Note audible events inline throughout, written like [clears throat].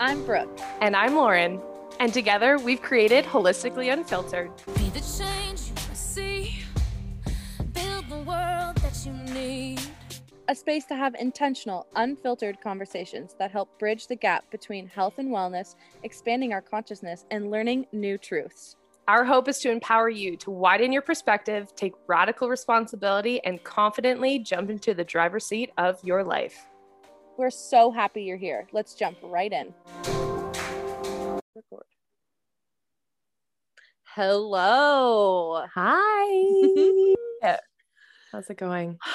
I'm Brooke. And I'm Lauren. And together we've created Holistically Unfiltered. Be the change you wanna see. Build the world that you need. A space to have intentional, unfiltered conversations that help bridge the gap between health and wellness, expanding our consciousness, and learning new truths. Our hope is to empower you to widen your perspective, take radical responsibility, and confidently jump into the driver's seat of your life. We're so happy you're here. Let's jump right in. Record. Hello. Hi. [laughs] How's it going? [sighs]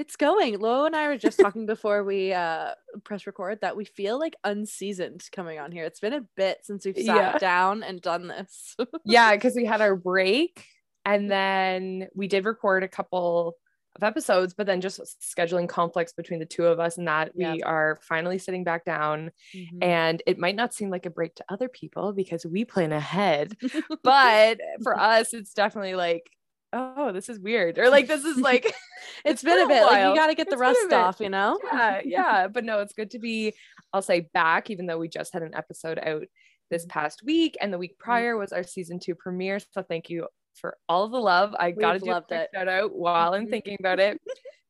It's going. Lo and I were just talking [laughs] before we uh press record that we feel like unseasoned coming on here. It's been a bit since we've sat Yeah. down and done this. [laughs] yeah, because we had our break and then we did record a couple of episodes, but then just scheduling conflicts between the two of us and that Yeah. we are finally sitting back down. Mhm. And it might not seem like a break to other people because we plan ahead, [laughs] but for us, it's definitely like, oh, this is weird. Or like, this is like, [laughs] [laughs] it's been a been a bit. Like you got to get the It's been rust off, you know. yeah, yeah. But no, it's good to be, I'll say back, even though we just had an episode out this Mm-hmm. past week and the week prior was our season two premiere. So thank you for all of the love. I got to do a quick it. shout out while I'm [laughs] thinking about it.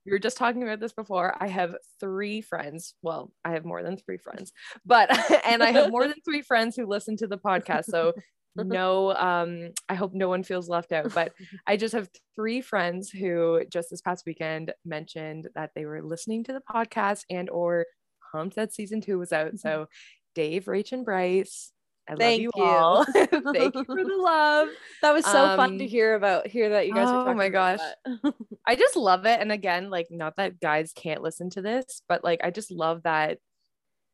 We were just talking about this before. I have three friends. Well, I have more than three friends, but [laughs] and I have more than three friends who listen to the podcast. So no, um, I hope no one feels left out. But I just have three friends who just this past weekend mentioned that they were listening to the podcast and or pumped that season two was out. So Dave, Rach, and Bryce, I Thank you, you. all. [laughs] Thank you for the [laughs] love. That was so fun to Um, hear about. Hear that you guys are oh my gosh. [laughs] I just love it. And again, like not that guys can't listen to this, but like I just love that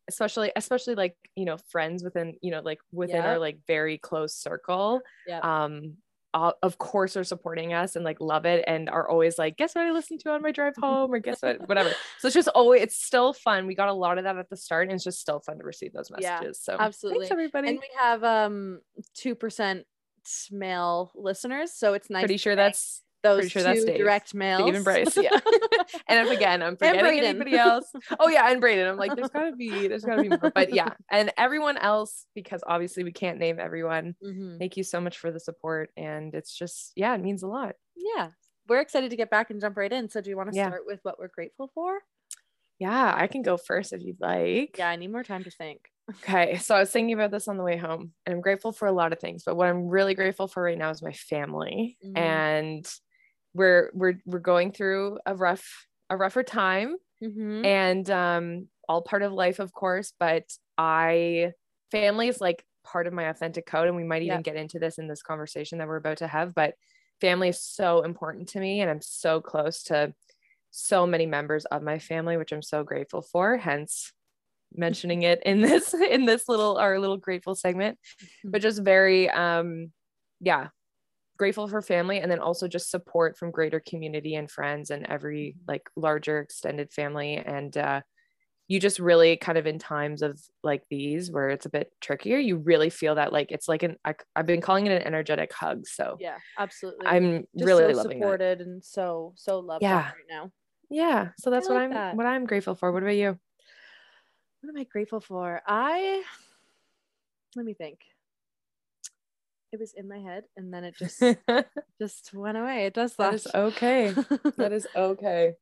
especially especially like you know friends within you know like within Yep. our like very close circle Yep. um uh, of course are supporting us and like love it and are always like guess what i listened to on my drive [laughs] home? or guess what? whatever. So it's just always it's still fun. We got a lot of that at the start and it's just still fun to receive those Yeah, messages. So absolutely. thanks everybody. And we have um two percent male listeners, so it's nice. pretty sure that's those sure two direct males. Dave and Bryce, [laughs] yeah. and if again, I'm [laughs] forgetting anybody else. Oh yeah, and Braden. I'm like, there's gotta be, there's gotta be more. But yeah, [laughs] and everyone else, because obviously we can't name everyone. Mhm. Thank you so much for the support, and it's just, yeah, it means a lot. Yeah, we're excited to get back and jump right in. So, do you want to Yeah. start with what we're grateful for? Yeah, I can go first if you'd like. Yeah, I need more time to think. Okay, so I was thinking about this on the way home, and I'm grateful for a lot of things. But what I'm really grateful for right now is my family, Mhm. and we're we're we're going through a rough a rougher time, Mm-hmm. and um all part of life of course but i family is like part of my authentic code and we might even Yeah. get into this in this conversation that we're about to have but family is so important to me and i'm so close to so many members of my family which i'm so grateful for hence mentioning it in [laughs] this in this little our little grateful segment but just very um yeah grateful for family and then also just support from greater community and friends and every like larger extended family and uh you just really kind of in times of like these where it's a bit trickier you really feel that like it's like an I, i've been calling it an energetic hug so Yeah, absolutely. i'm Just really so loving that. supported and so so loved Yeah. right now. yeah so that's what i'm that. what i'm grateful for what about you What am I grateful for? I let me think. It was in my head and then it just [laughs] just went away. It does that. is okay that is okay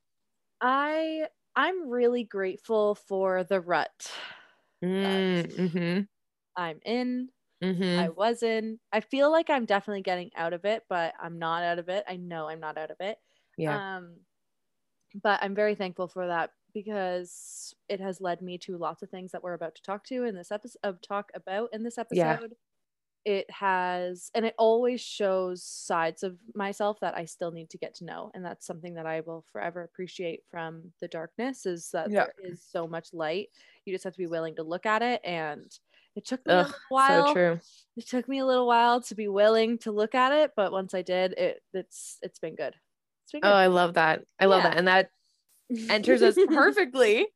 [laughs] I I'm really grateful for the rut mm, mm-hmm, I'm in. mm-hmm. I was in. I feel like I'm definitely getting out of it, but I'm not out of it. I know I'm not out of it. yeah Um, but I'm very thankful for that because it has led me to lots of things that we're about to talk to in this episode of talk about in this episode. Yeah. It has, and it always shows sides of myself that I still need to get to know, and that's something that I will forever appreciate from the darkness. Is that Yeah. there is so much light. You just have to be willing to look at it, and it took me a Ugh, little while so true it took me a little while to be willing to look at it but once i did it it's it's been good it's been oh i love that i love Yeah. that and that enters us [laughs] perfectly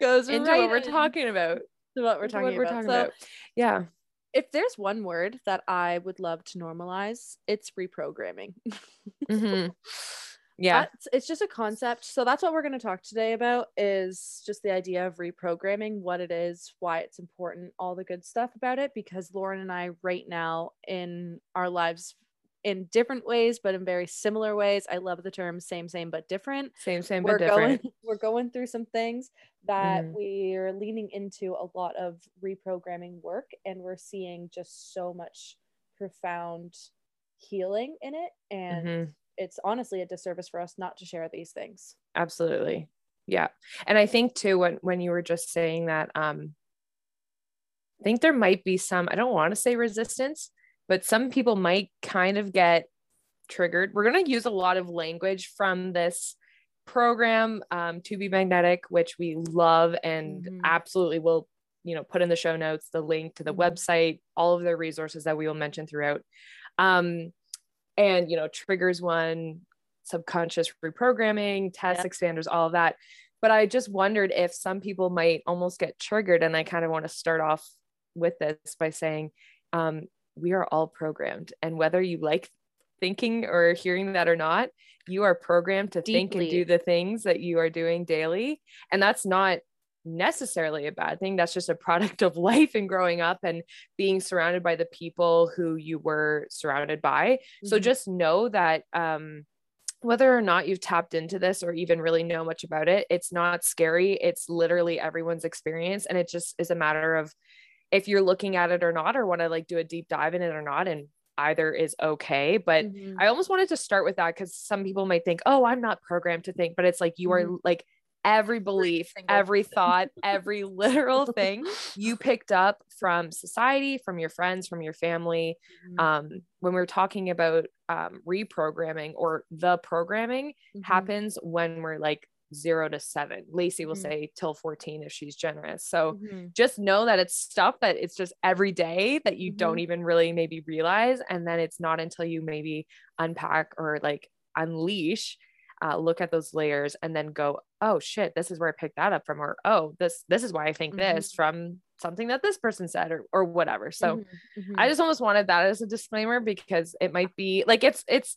goes into right what we're in talking about what we're talking, what we're about. so yeah if there's one word that i would love to normalize it's reprogramming [laughs] Mhm. Yeah. That's, it's just a concept. So that's what we're going to talk today about is just the idea of reprogramming, what it is, why it's important, all the good stuff about it because Lauren and I right now in our lives in different ways but in very similar ways. I love the term same same but different. Same, same, we're but different. going [laughs] we're going through some things that Mhm. we're leaning into a lot of reprogramming work and we're seeing just so much profound healing in it and Mhm. it's honestly a disservice for us not to share these things absolutely yeah and i think too when when you were just saying that um i think there might be some i don't want to say resistance but some people might kind of get triggered we're going to use a lot of language from this program um, to be magnetic which we love and Mhm. absolutely will you know put in the show notes the link to the Mhm. website all of the resources that we will mention throughout um, and you know triggers one subconscious reprogramming test Yeah. expanders all of that but i just wondered if some people might almost get triggered and i kind of want to start off with this by saying um, we are all programmed and whether you like thinking or hearing that or not you are programmed to think and do the things that you are doing daily and that's not necessarily a bad thing that's just a [laughs] product of life and growing up and being surrounded by the people who you were surrounded by so Mhm. just know that um, whether or not you've tapped into this or even really know much about it, it's not scary. It's literally everyone's experience. And it just is a matter of if you're looking at it or not, or want to like do a deep dive in it or not. And either is okay. But Mhm. I almost wanted to start with that because some people might think, oh, I'm not programmed to think, but it's like you are like every belief, single every thought, every [laughs] literal [laughs] thing you picked up from society, from your friends, from your family. Mhm. Um, when we're talking about um, reprogramming or the programming Mhm. happens when we're like zero to seven. Lacy will Mhm. say till 14 if she's generous. So Mhm. just know that it's stuff that it's just every day that you don't even really maybe realize. And then it's not until you maybe unpack or like unleash, uh, look at those layers and then go, oh shit, this is where I picked that up from, or oh, this this is why I think this from something that this person said or or whatever. So Mhm. Mhm. I just almost wanted that as a disclaimer because it might be like it's it's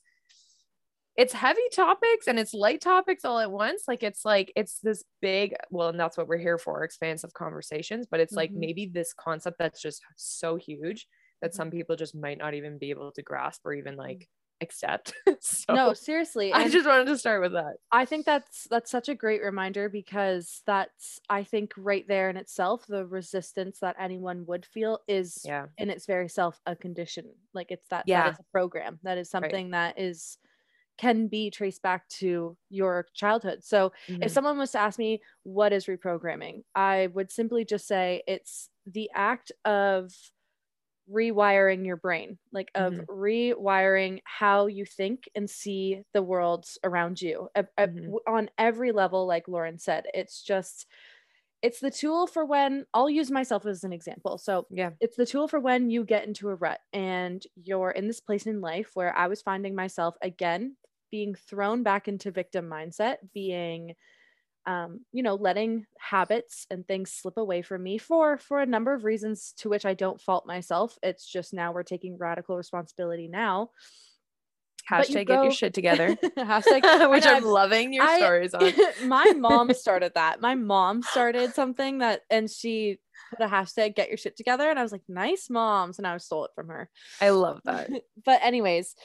it's heavy topics and it's light topics all at once. Like it's like it's this big, well, and that's what we're here for, expansive conversations. But it's like Mhm. maybe this concept that's just so huge that Mhm. some people just might not even be able to grasp or even like accept. [laughs] so no, seriously. I just wanted to start with that. I think that's that's such a great reminder because that's I think right there in itself the resistance that anyone would feel is Yeah. in its very self a condition. Like it's that Yeah. that is a program. That is something that is can be traced back to your childhood. So Mhm. if someone was to ask me what is reprogramming, I would simply just say it's the act of rewiring your brain, like of Mhm. rewiring how you think and see the world around you A- a- Mhm. on every level. Like Lauren said, it's just it's the tool for when I'll use myself as an example. So yeah. it's the tool for when you get into a rut and you're in this place in life where I was finding myself again being thrown back into victim mindset, being um, you know, letting habits and things slip away from me for for a number of reasons to which I don't fault myself. It's just now we're taking radical responsibility now. But you Hashtag get your shit together. [laughs] Hashtag [laughs] Which I'm loving your I- stories on. [laughs] my mom started that. My mom started something that, and she put a hashtag "Get your shit together," and I was like, "Nice, moms," and I stole it from her. I love that. but anyways,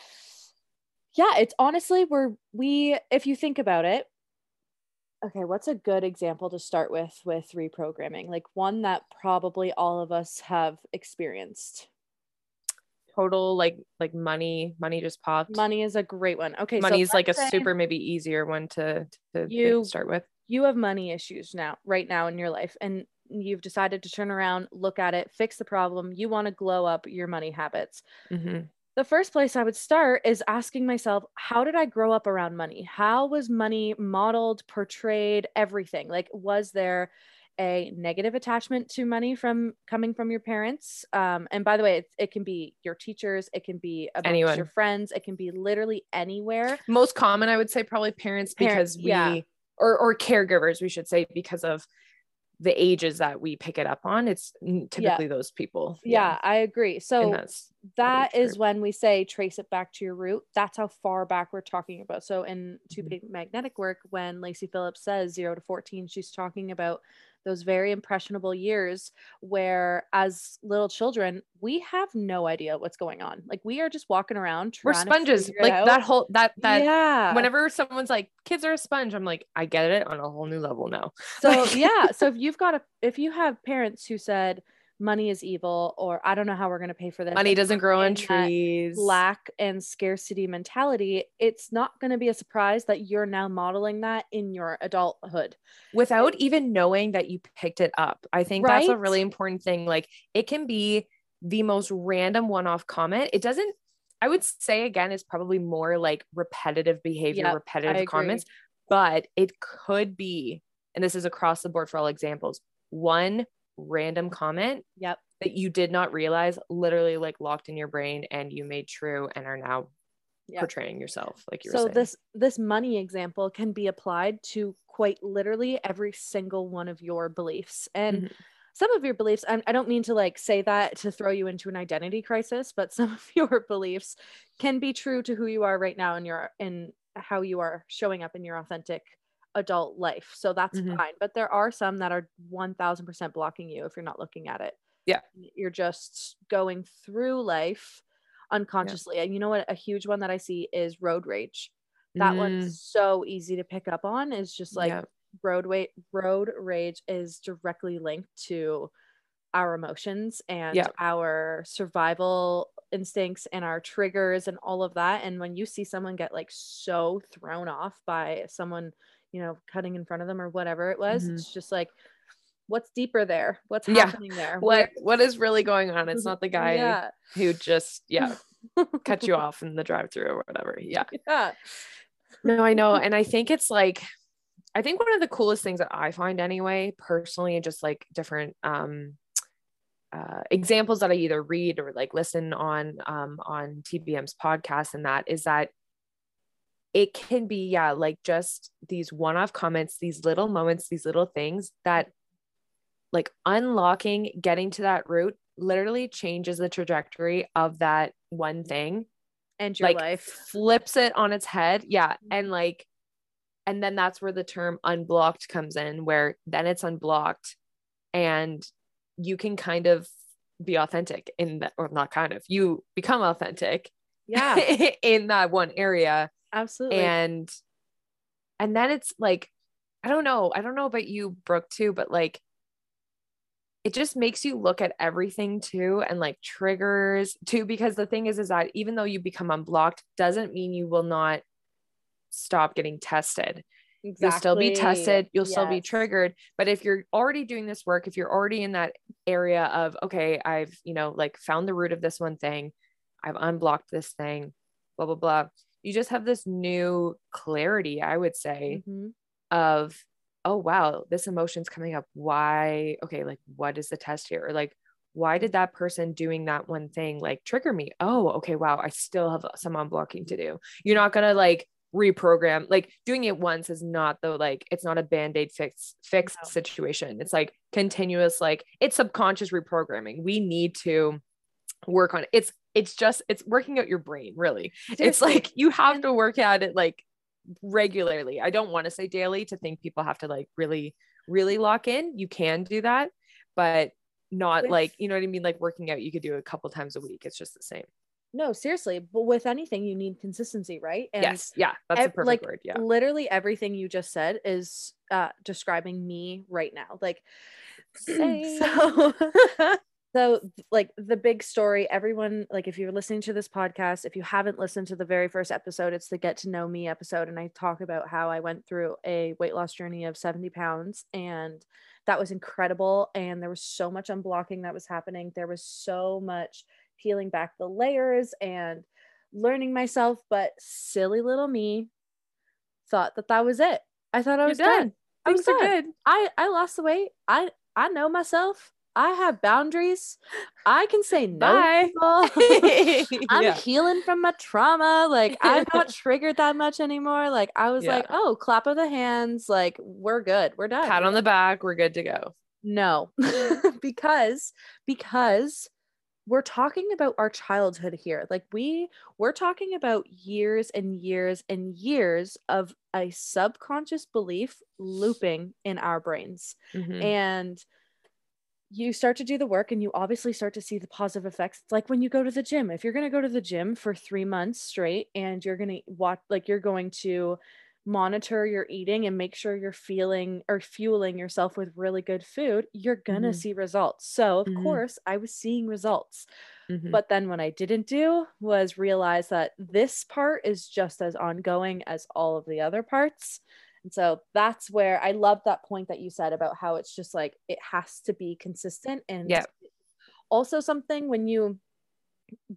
yeah, it's honestly we're we if you think about it. Okay, what's a good example to start with with reprogramming? Like one that probably all of us have experienced. Total like like money, money just popped. Money is a great one. Okay, money is like a super maybe easier one to to You- start with. you have money issues now right now in your life and you've decided to turn around look at it fix the problem you want to glow up your money habits Mhm. The first place i would start is asking myself how did i grow up around money how was money modeled portrayed everything like was there a negative attachment to money from coming from your parents um, and by the way it, it can be your teachers it can be amongst Anyone. your friends it can be literally anywhere Most common, I would say, probably parents Parents, because we yeah. or or caregivers, we should say, because of the ages that we pick it up on, it's typically those people. yeah, I agree. So that's that is when we say trace it back to your root. That's how far back we're talking about. So in two Mhm. big magnetic work, when Lacy Phillips says zero to 14, she's talking about those very impressionable years where as little children, we have no idea what's going on. Like we are just walking around. we're trying to sponges. it Like that whole that that yeah. whenever someone's like kids are a sponge, I'm like, I get it on a whole new level now. So [laughs] yeah, so if you've got a if you have parents who said money is evil or I don't know how we're going to pay for this. Money doesn't grow on in trees. Lack and scarcity mentality, it's not going to be a surprise that you're now modeling that in your adulthood. without even knowing that you picked it up. I think that's a really important thing. Like it can be the most random one-off comment. It doesn't I would say again it's probably more like repetitive behavior, Yep, repetitive comments, but it could be and this is across the board for all examples. One random comment Yep. that you did not realize literally like locked in your brain and you made true and are now Yep. portraying yourself like you so this this money example can be applied to quite literally every single one of your beliefs and Mhm. some of your beliefs I, I don't mean to like say that to throw you into an identity crisis but some of [laughs] your beliefs can be true to who you are right now in your in how you are showing up in your authentic adult life so that's Mhm. fine but there are some that are 1000% blocking you if you're not looking at it Yeah. you're just going through life unconsciously and you know what a huge one that i see is road rage that Mm, one's so easy to pick up on is just like yeah. roadway road rage is directly linked to our emotions and Yeah. our survival instincts and our triggers and all of that and when you see someone get like so thrown off by someone you know cutting in front of them or whatever it was Mhm. it's just like what's deeper there what's Yeah. happening there what what is really going on? It's [laughs] not the guy yeah who just yeah cut you [laughs] off in the drive-through or whatever. Yeah. yeah No, I know. And I think it's like I think one of the coolest things that I find anyway, personally, and just like different um uh, examples that I either read or like listen on um on TBM's podcast and that is that it can be yeah like just these one-off comments these little moments these little things that like unlocking getting to that root literally changes the trajectory of that one thing. And your like life. flips it on its head. Yeah. Mhm. and like and then that's where the term unblocked comes in where then it's unblocked and you can kind of be authentic in that or not kind of you become authentic yeah. [laughs] in that one area absolutely. And and then it's like i don't know i don't know about you brooke too but like it just makes you look at everything too and like triggers too because the thing is is that even though you become unblocked doesn't mean you will not stop getting tested. You'll still be tested you'll still be triggered but if you're already doing this work if you're already in that area of okay i've you know like found the root of this one thing i've unblocked this thing blah blah blah you just have this new clarity i would say Mhm. of oh wow this emotion's coming up. Why okay like what is the test here? Or like why did that person doing that one thing like trigger me? Oh okay wow i still have some unblocking to do. You're not gonna like reprogram like doing it once is not the like it's not a band-aid fix fixed No. situation. It's like continuous like it's subconscious reprogramming. We need to work on it. It's it's just it's working out your brain really. It's like you have to work at it like regularly. I don't want to say daily to think people have to like really really lock in. You can do that but not With- like you know what i mean? Like working out you could do a couple times a week. It's just the same. No seriously but with anything you need consistency right? And yes. Yeah that's ev- a perfect like, word. Yeah. literally everything you just said is uh describing me right now. Like [clears throat] Same. [laughs] so so like the big story everyone like if you're listening to this podcast if you haven't listened to the very first episode it's the get to know me episode and i talk about how i went through a weight loss journey of 70 pounds and that was incredible and there was so much unblocking that was happening there was so much peeling back the layers and learning myself but silly little me thought that that was it i thought i was done I was Things are done. good I I lost the weight. I I know myself. I have boundaries. I can say no. [laughs] [laughs] I'm yeah. healing from my trauma. Like I'm not [laughs] triggered that much anymore. Like I was like, oh, clap of the hands. Like we're good. We're done. pat on the back we're good to go No, because because we're talking about our childhood here. Like we we're talking about years and years and years of a subconscious belief looping in our brains. Mhm. And you start to do the work and you obviously start to see the positive effects. It's like when you go to the gym. If you're going to go to the gym for 3 months straight and you're going to watch like you're going to monitor your eating and make sure you're feeling or fueling yourself with really good food, you're going to Mhm. see results. So, of Mhm. course, I was seeing results. Mhm. But then what I didn't do was realize that this part is just as ongoing as all of the other parts. And so that's where I love that point that you said about how it's just like it has to be consistent and Yeah. also something when you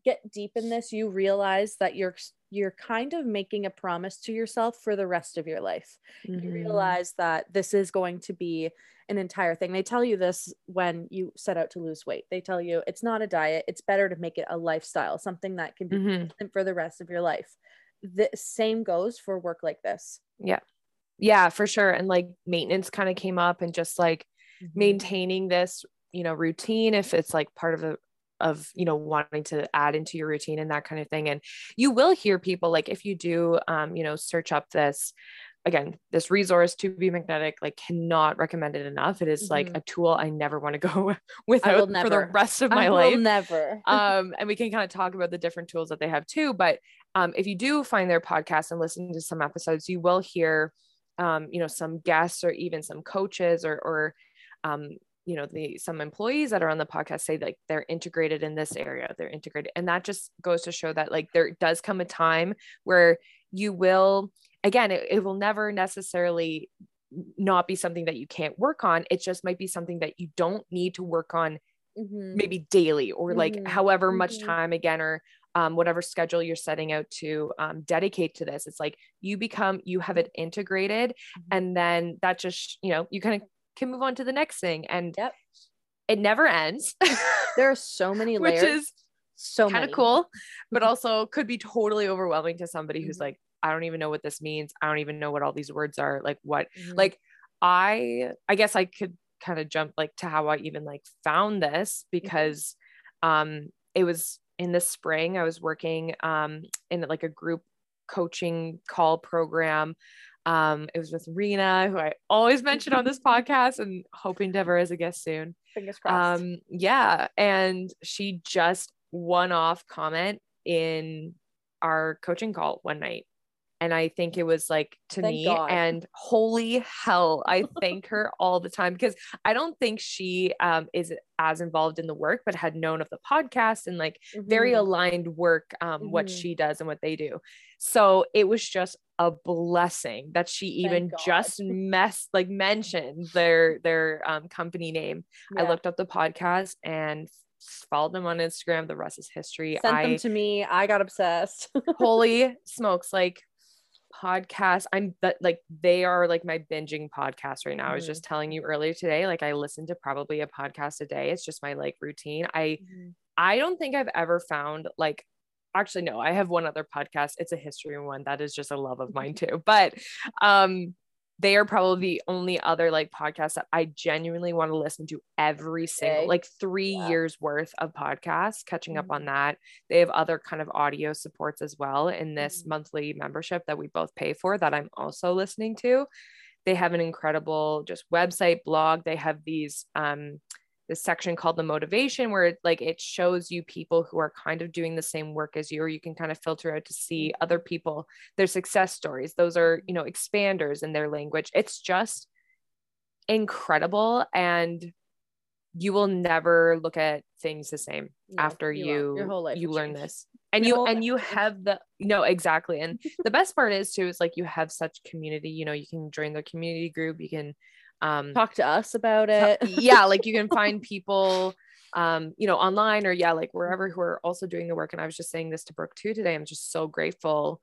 get deep in this you realize that you're you're kind of making a promise to yourself for the rest of your life you Mhm. realize that this is going to be an entire thing. They tell you this when you set out to lose weight. They tell you it's not a diet, it's better to make it a lifestyle, something that can be Mhm. consistent for the rest of your life. The same goes for work like this. Yeah, for sure. And like maintenance kind of came up and just like Mm-hmm. maintaining this, you know, routine if it's like part of a of you know wanting to add into your routine and that kind of thing and you will hear people like if you do um you know search up this again this resource to be magnetic like cannot recommend it enough it is like Mhm. a tool i never want to go [laughs] without for the rest of my I life never. [laughs] um, and we can kind of talk about the different tools that they have too. But um, if you do find their podcast and listen to some episodes, you will hear, um, you know, some guests or even some coaches or, or um, you know, the some employees that are on the podcast say like they're integrated in this area, they're integrated, and that just goes to show that like there does come a time where you will, again, it, it will never necessarily not be something that you can't work on. It just might be something that you don't need to work on Mhm. maybe daily or like Mhm. however much Mhm. time again or um, whatever schedule you're setting out to um, dedicate to this it's like you become you have it integrated Mhm. and then that just you know you kind of can move on to the next thing and Yep. it never ends [laughs] There are so many which layers. is so kind of cool but also could be totally overwhelming to somebody who's Mhm. like i don't even know what this means i don't even know what all these words are like what Mhm. like i i guess i could kind of jump like to how i even like found this because um it was in the spring i was working um in like a group coaching call program. Um it was with rena who i always mention on this podcast and hoping to have her as a guest soon. Fingers crossed. um yeah and she just one off comment in our coaching call one night and i think it was like to Thank me God. and holy hell i thank her all the time because i don't think she um is as involved in the work but had known of the podcast and like very Mhm. aligned work um what Mhm. she does and what they do so it was just a blessing that she even just mess like mentioned their their um company name I looked up the podcast and followed them on Instagram. The rest is history. sent I them to me. I got obsessed. [laughs] holy smokes, like podcast. I'm that like they are like my binging podcast right now. I was Mhm. just telling you earlier today, like I listen to probably a podcast a day. It's just my like routine. I I don't think I've ever found like actually no, I have one other podcast. It's a history one that is just a love of mine too. But um they are probably the only other like podcast that I genuinely want to listen to every single like 3 Yeah. years worth of podcasts catching up Mhm. on that. They have other kind of audio supports as well in this Mhm. monthly membership that we both pay for that I'm also listening to. They have an incredible just website blog. They have these um this section called the motivation where it like it shows you people who are kind of doing the same work as you or you can kind of filter out to see mm-hmm. other people their success stories. Those are you know expanders in their language. It's just incredible and you will never look at things the same No, after you you. Your whole life you learn this. And Your you and you have the no exactly. And [laughs] the best part is too is like you have such community. You know you can join the community group. You can um Talk to us about it. yeah like you can [laughs] find people um you know online or yeah like wherever who are also doing the work and i was just saying this to brooke too today i'm just so grateful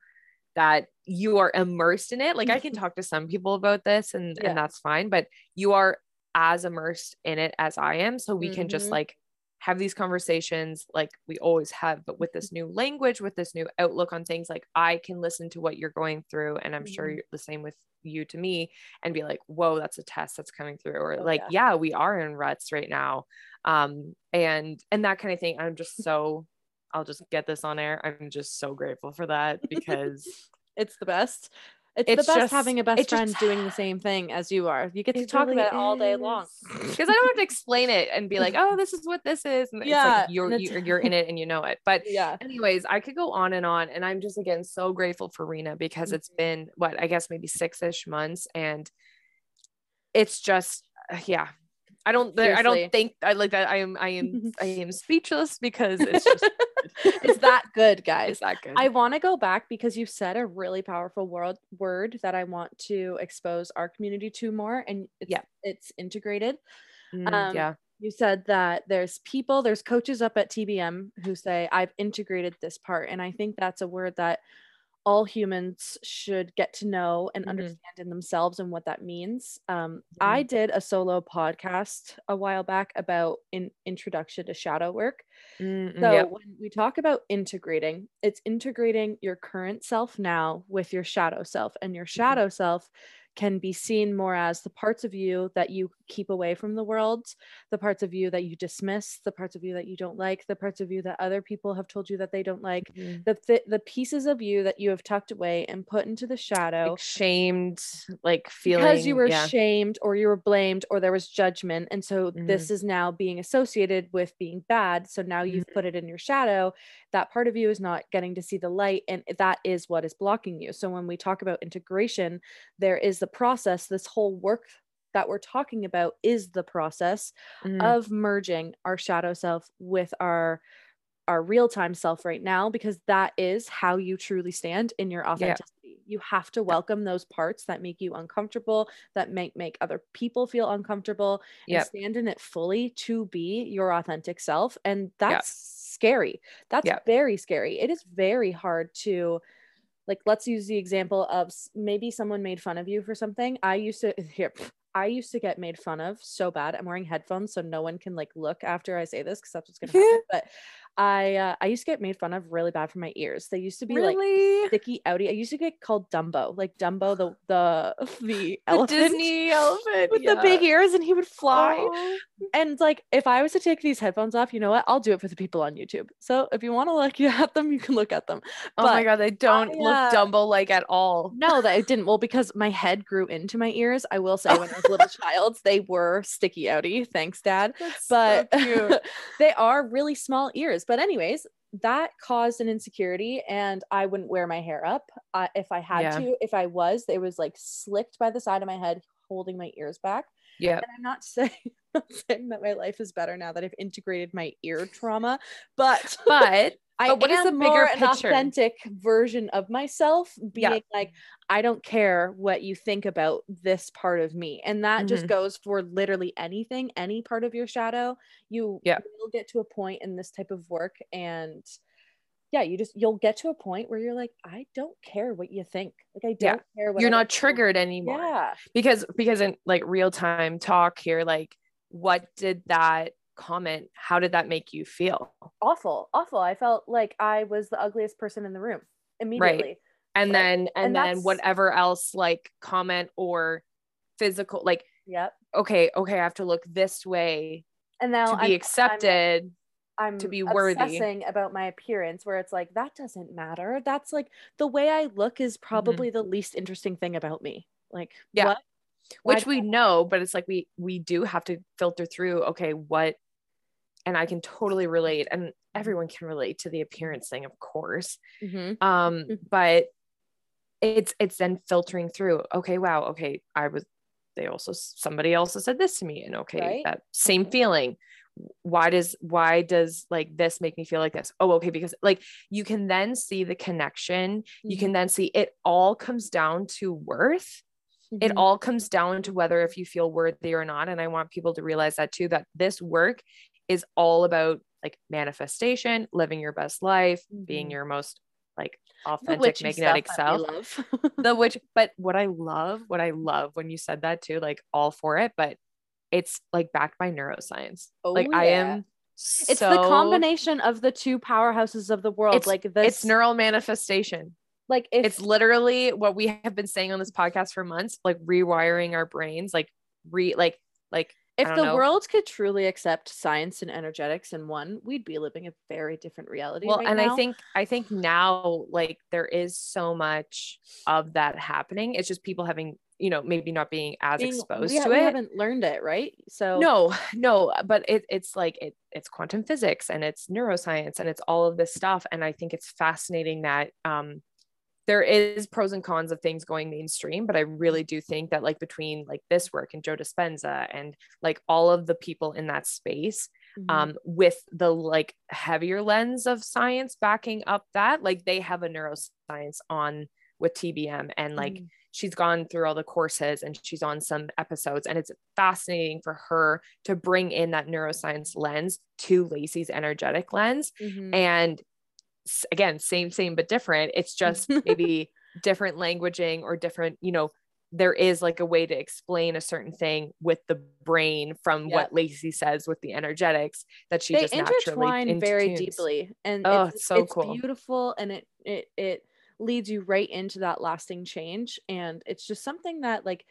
that you are immersed in it like i can [laughs] talk to some people about this and Yeah. and that's fine but you are as immersed in it as i am so we can just Mhm. like have these conversations like we always have, but with this new language, with this new outlook on things, like I can listen to what you're going through. And I'm sure Mhm. you're the same with you to me and be like, whoa, that's a test that's coming through. Or Oh, like, yeah. yeah. we are in ruts right now. Um, and and that kind of thing. I'm just so I'll just get this on air. I'm just so grateful for that [laughs] because It's the best. It's, It's the best just- having a best it just- friend doing the same thing as you are. You get to talk really about it all day long. because I don't have to explain it and be like, [laughs] oh, this is what this is. And Yeah, it's like you're you're, you're in it and you know it. [laughs] But Yeah. anyways, I could go on and on. And I'm just again so grateful for Rena because it's Mm-hmm. been what I guess maybe six-ish months. And it's just uh, yeah. I don't there, I don't think I like that. I am I am [laughs] I am speechless because it's just it's that good, guys. it's that good. I want to go back because you said a really powerful word word that I want to expose our community to more and it's, Yeah. it's integrated. Mm, um, yeah. You said that there's people, there's coaches up at TBM who say I've integrated this part and I think that's a word that all humans should get to know and Mhm. understand in themselves and what that means. Um, I did a solo podcast a while back about an introduction to shadow work. Mm, mm, So yep. when we talk about integrating, it's integrating your current self now with your shadow self, and your shadow self can be seen more as the parts of you that you keep away from the world, the parts of you that you dismiss, the parts of you that you don't like, the parts of you that other people have told you that they don't like, Mhm. the th- the pieces of you that you have tucked away and put into the shadow Like shamed, like feeling because you were yeah. shamed or you were blamed or there was judgment and so Mm-hmm. this is now being associated with being bad so now you've Mm-hmm. put it in your shadow that part of you is not getting to see the light and that is what is blocking you so when we talk about integration there is the process this whole work that we're talking about is the process Mhm. of merging our shadow self with our our real-time self right now because that is how you truly stand in your authenticity. You have to welcome those parts that make you uncomfortable, that make make other people feel uncomfortable and Yep. stand in it fully to be your authentic self and that's scary. That's very scary. It is very hard to like let's use the example of maybe someone made fun of you for something. I used to [laughs] here I used to get made fun of so bad. I'm wearing headphones so no one can like look after I say this because that's what's gonna happen. [laughs] but I uh, I used to get made fun of really bad for my ears. They used to be like sticky outy. I used to get called Dumbo, like Dumbo the the [laughs] the the elephant Disney elephant [laughs] with the big ears, and he would fly. Oh. And like, if I was to take these headphones off, you know what? I'll do it for the people on YouTube. So if you want to look [laughs] at them, you can look at them. Oh my god, they don't I, look uh, Dumbo like at all. No, that it didn't. Well, because my head grew into my ears. I will say, when I was a little child, they were sticky outy. Thanks, Dad. That's But so they are really small ears. But anyways, that caused an insecurity, and I wouldn't wear my hair up uh, if I had Yeah. to. If I was, it was like slicked by the side of my head, holding my ears back. Yeah. And I'm not [laughs] saying, not saying that my life is better now that I've integrated my ear trauma, but [laughs] But I But what is am the bigger more an authentic version of myself, being Yeah. like, I don't care what you think about this part of me, and that just Mhm. goes for literally anything, any part of your shadow. You Yeah. will get to a point in this type of work, and yeah, you just you'll get to a point where you're like, I don't care what you think. Like I don't care what you're other not triggered anymore. Yeah, Because because in like real time talk here, like what did that comment, how did that make you feel? awful, awful. I felt like I was the ugliest person in the room immediately. Right. And Right. then and, And then whatever else like comment or physical like Yep. okay, okay, I have to look this way And now to be I'm- accepted. I'm to be worthy. obsessing about my appearance where it's like that doesn't matter. That's like the way I look is probably the least interesting thing about me. Like Mm-hmm. Yeah. what? Which we I- know but it's like we we do have to filter through okay what and i can totally relate and everyone can relate to the appearance thing of course Mhm. um Mhm. but it's it's then filtering through okay wow okay i was they also somebody also said this to me and okay Right. that same feeling why does why does like this make me feel like this? Oh okay because like you can then see the connection. You can then see it all comes down to worth. It Mhm. all comes down to whether if you feel worthy or not and i want people to realize that too that this work is all about like manifestation living your best life being Mhm. your most like authentic magnetic self [laughs] the which but what i love what i love when you said that too like all for it but it's like backed by neuroscience Oh, like i yeah. am It's the combination of the two powerhouses of the world. It's- like this, It's neural manifestation. like if it's literally what we have been saying on this podcast for months, like rewiring our brains, like re like like if the know. world could truly accept science and energetics in one, we'd be living a very different reality. well right and now. i think i think now like there is so much of that happening it's just people having you know maybe not being as Being- exposed we, to we it haven't learned it, right? So no [sighs] no but it, it's like it, it's quantum physics and it's neuroscience and it's all of this stuff and i think it's fascinating that um there is pros and cons of things going mainstream but i really do think that like between like this work and joe dispenza and like all of the people in that space Mhm. um with the like heavier lens of science backing up that like they have a neuroscience on with tbm and like Mhm. She's gone through all the courses and she's on some episodes and it's fascinating for her to bring in that neuroscience lens to lacy's energetic lens Mhm. and again same same but different it's just [laughs] maybe different languaging or different you know there is like a way to explain a certain thing with the brain from Yep. what lacey says with the energetics that she they just naturally intertwine very deeply and Oh, it's, it's so it's cool. beautiful and it it it leads you right into that lasting change and it's just something that like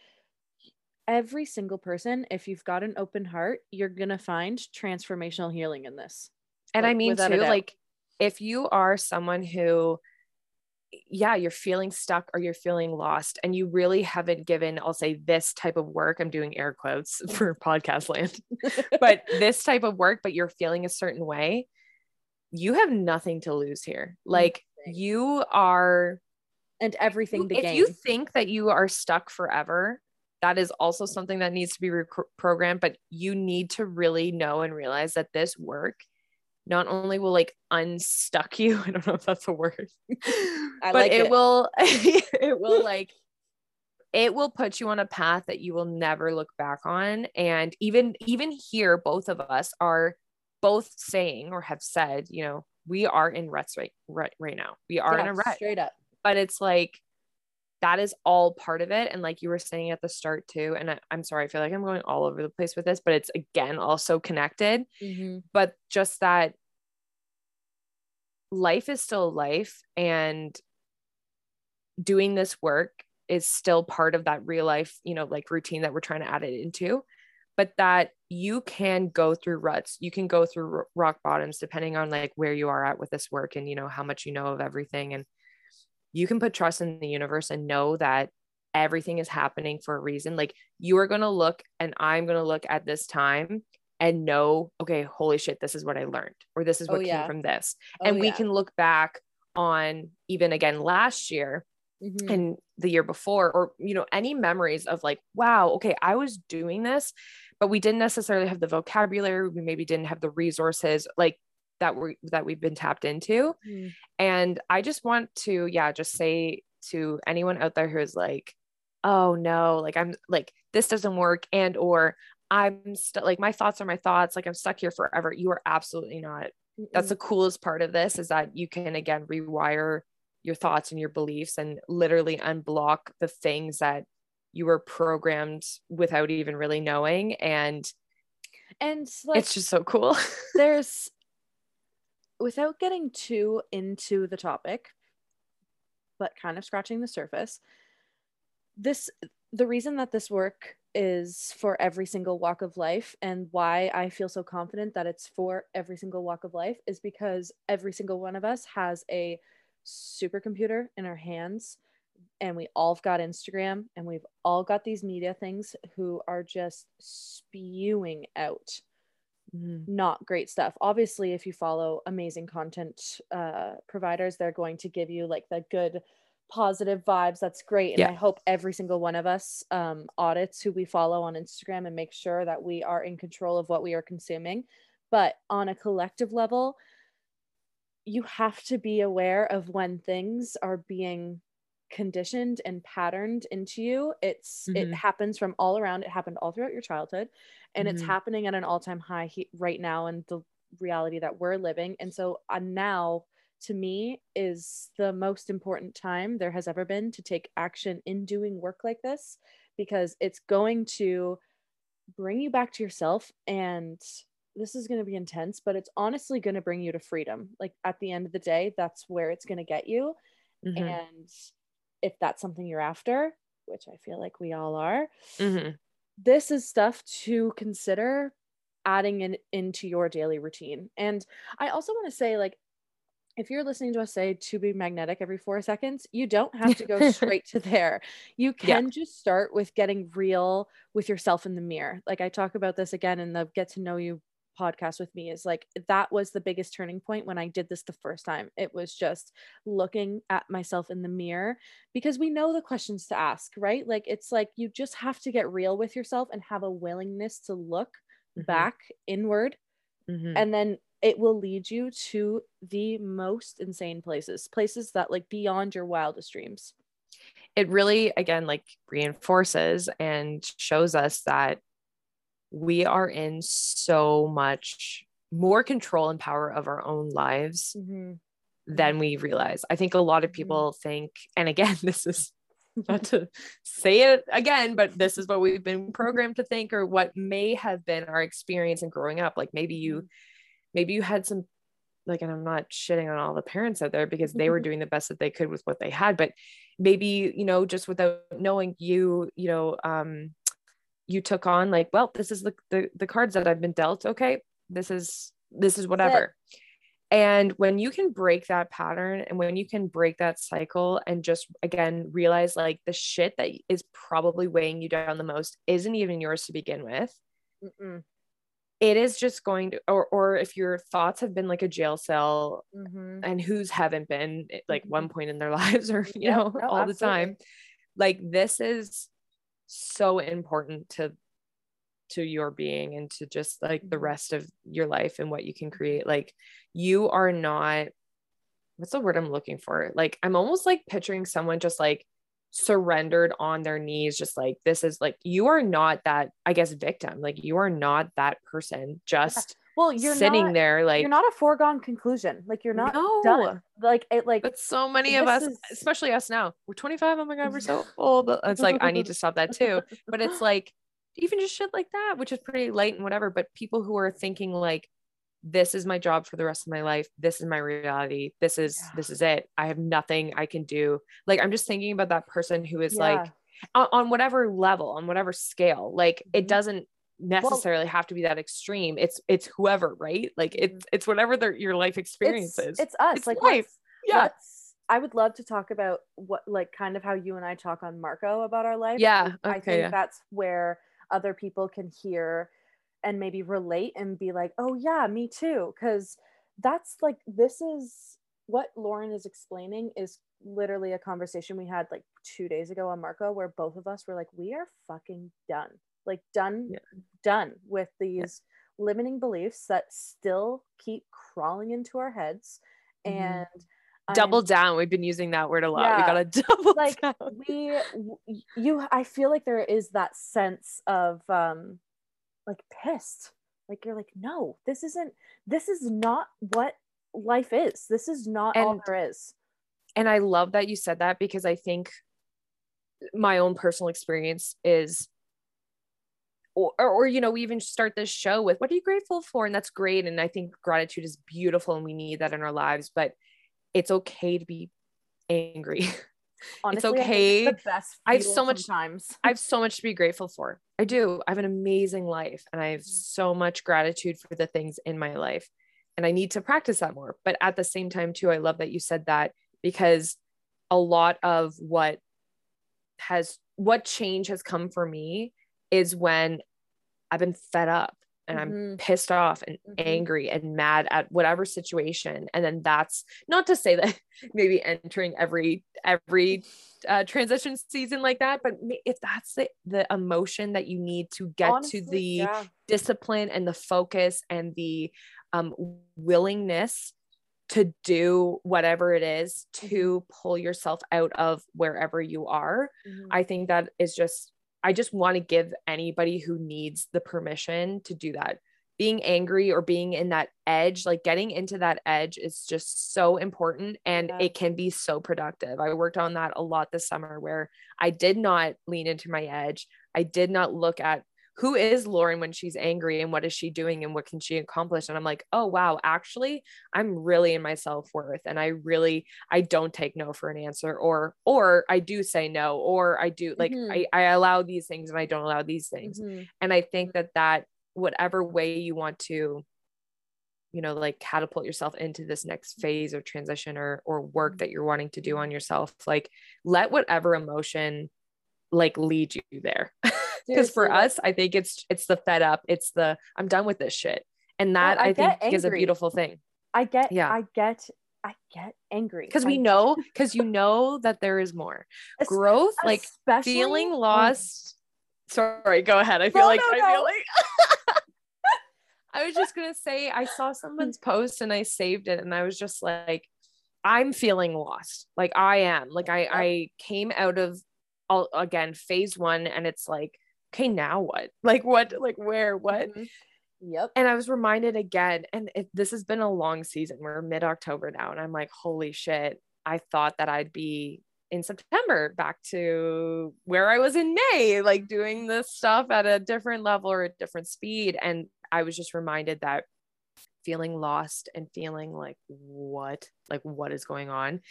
every single person if you've got an open heart you're gonna find transformational healing in this and i mean too like if you are someone who yeah you're feeling stuck or you're feeling lost and you really haven't given i'll say this type of work i'm doing air quotes [laughs] for podcast land [laughs] but this type of work but you're feeling a certain way you have nothing to lose here mm. like Nothing. You are and everything you- if gain you think that you are stuck forever that is also something that needs to be reprogrammed but you need to really know and realize that this work not only will like unstuck you [laughs] i don't know if that's a word [laughs] but like it, it. will [laughs] it will like it will put you on a path that you will never look back on and even even here both of us are both saying or have said you know we are in ruts right right, right now. We are in Yeah, a rut. Straight up. But it's like that is all part of it. And like you were saying at the start too and I, i'm sorry i feel like i'm going all over the place with this but it's again also connected. Mhm. but just that life is still life and doing this work is still part of that real life you know like routine that we're trying to add it into. But that you can go through ruts you can go through ro- rock bottoms depending on like where you are at with this work and you know how much you know of everything and you can put trust in the universe and know that everything is happening for a reason like you are going to look and i'm going to look at this time and know okay holy shit this is what i learned or this is Oh, what yeah. came from this Oh, and we yeah. can look back on even again last year Mhm. and the year before or you know any memories of like wow okay i was doing this but we didn't necessarily have the vocabulary we maybe didn't have the resources like that we that we've been tapped into Mhm. and i just want to yeah just say to anyone out there who is like oh no like i'm like this doesn't work and or i'm st- like my thoughts are my thoughts like i'm stuck here forever you are absolutely not that's Mm-mm. the coolest part of this is that you can again rewire your thoughts and your beliefs and literally unblock the things that you were programmed without even really knowing and and like it's just so cool. [laughs] there's without getting too into the topic but kind of scratching the surface this the reason that this work is for every single walk of life and why i feel so confident that it's for every single walk of life is because every single one of us has a supercomputer in our hands and we all have got instagram and we've all got these media things who are just spewing out not great stuff. Obviously, if you follow amazing content uh, providers, they're going to give you like the good, positive vibes. That's great. And Yeah. I hope every single one of us um, audits who we follow on Instagram and make sure that we are in control of what we are consuming. But on a collective level, you have to be aware of when things are being conditioned and patterned into you it's it Mhm. happens from all around it happened all throughout your childhood and it's Mhm. happening at an all-time high he- right now in the reality that we're living and so uh, now to me is the most important time there has ever been to take action in doing work like this because it's going to bring you back to yourself and this is going to be intense, but it's honestly going to bring you to freedom. Like at the end of the day, that's where it's going to get you. Mhm. And if that's something you're after, which I feel like we all are, Mhm. this is stuff to consider adding in into your daily routine. And I also want to say, like, if you're listening to us say to be magnetic every four seconds, you don't have to go [laughs] straight to there. You Yeah. can just start with getting real with yourself in the mirror. Like I talk about this again in the get to know you podcast with me is like that was the biggest turning point when I did this the first time. It was just looking at myself in the mirror because we know the questions to ask, right? Like it's like you just have to get real with yourself and have a willingness to look Mhm. back inward Mhm. and then it will lead you to the most insane places places that like beyond your wildest dreams it really again like reinforces and shows us that we are in so much more control and power of our own lives than we realize. I think a lot of Mhm. people think, and again, [laughs] this is not to say it again, but this is what we've been programmed to think, or what may have been our experience in growing up. Like maybe you, maybe you had some, like, and I'm not shitting on all the parents out there because they were [laughs] doing the best that they could with what they had, but maybe, you know, just without knowing you, you know, um, you took on like, well, this is the, the, the cards that I've been dealt. Okay. This is, this is whatever. And when you can break that pattern and when you can break that cycle and just again realize like the shit that is probably weighing you down the most isn't even yours to begin with, Mm-mm. it is just going to, or, or if your thoughts have been like a jail cell Mhm. and whose haven't been like one point in their [laughs] lives or, you Yeah, know, no, all the time, like this is so important to to your being and to just like the Mhm. rest of your life and what you can create. Like you are not what's the word i'm looking for? Like i'm almost like picturing someone just like surrendered on their knees just like this is like you are not that i guess victim. Like you are not that person. Just well you're sitting not, there like you're not a foregone conclusion like you're not no done like it like but so many of us is- especially us now we're 25 oh my god we're so [laughs] old it's like i need to stop that too [laughs] but it's like even just shit like that which is pretty light and whatever but people who are thinking like this is my job for the rest of my life this is my reality this is Yeah. this is it i have nothing i can do like i'm just thinking about that person who is Yeah. like on, on whatever level on whatever scale like it Mhm. doesn't necessarily have to be that extreme it's it's whoever right like it's it's whatever their your life experience Mm-hmm. it's, is it's us It's like life. let's- yeah let's- I would love to talk about what like kind of how you and I talk on Marco about our life. Yeah, because I think yeah. that's where other people can hear and maybe relate and be like, "Oh yeah, me too." Cuz that's like this is what Lauren is explaining is literally a conversation we had like 2 days ago on Marco where both of us were like, "We are fucking done." Like done Yeah. done with these limiting beliefs that still keep crawling into our heads Mhm. and double I'm- down. We've been using that word a lot. We gotta [laughs] double like down. we you i feel like there is that sense of um like pissed like you're like no this isn't this is not what life is this is not all And- there is And I love that you said that because I think my own personal experience is or, or, or, you know we even start this show with what are you grateful for and that's great and i think gratitude is beautiful and we need that in our lives but it's okay to be angry [laughs] honestly I think okay. it's the best I have so much- times I have so much to be grateful for. I do. I have an amazing life and I have mm-hmm. so much gratitude for the things in my life. And I need to practice that more. But at the same time, too, I love that you said that because a lot of what has, what change has come for me is when I've been fed up and I'm Mhm. pissed off and Mhm. angry and mad at whatever situation. And then that's not to say that [laughs] maybe entering every, every uh, transition season like that but if that's the, the emotion that you need to get Honestly, to the yeah. discipline and the focus and the um, willingness to do whatever it is to pull yourself out of wherever you are Mhm. i think that is just i just want to give anybody who needs the permission to do that. Being angry or being in that edge like getting into that edge is just so important and Yeah. it can be so productive. I worked on that a lot this summer where i did not lean into my edge. I did not look at who is Lauren when she's angry and what is she doing and what can she accomplish? And I'm like, oh wow, actually, I'm really in my self-worth and I really I don't take no for an answer or or I do say no or I do like Mhm. I, I allow these things and I don't allow these things. Mhm. And I think that that whatever way you want to you know like catapult yourself into this next phase or transition or or work that you're wanting to do on yourself like let whatever emotion like lead you there [laughs] because for us i think it's it's the fed up it's the i'm done with this shit. And that I i, think get is a beautiful thing. I get, Yeah. I get, I get angry. Because we know [laughs] because you know that there is more. Es- growth like feeling lost sorry go ahead. I feel No, like no, i no. feel like [laughs] i was just gonna say i saw someone's post and i saved it and i was just like i'm feeling lost. Like i am. Like i i came out of all again phase one and it's like okay now what [laughs] like what like where what Mhm. Yep. and I was reminded again, and it, this has been a long season. We're mid October now, and I'm like, holy shit! I thought that I'd be in September back to where I was in May, like doing this stuff at a different level or a different speed. And I was just reminded that feeling lost and feeling like what, like what is going on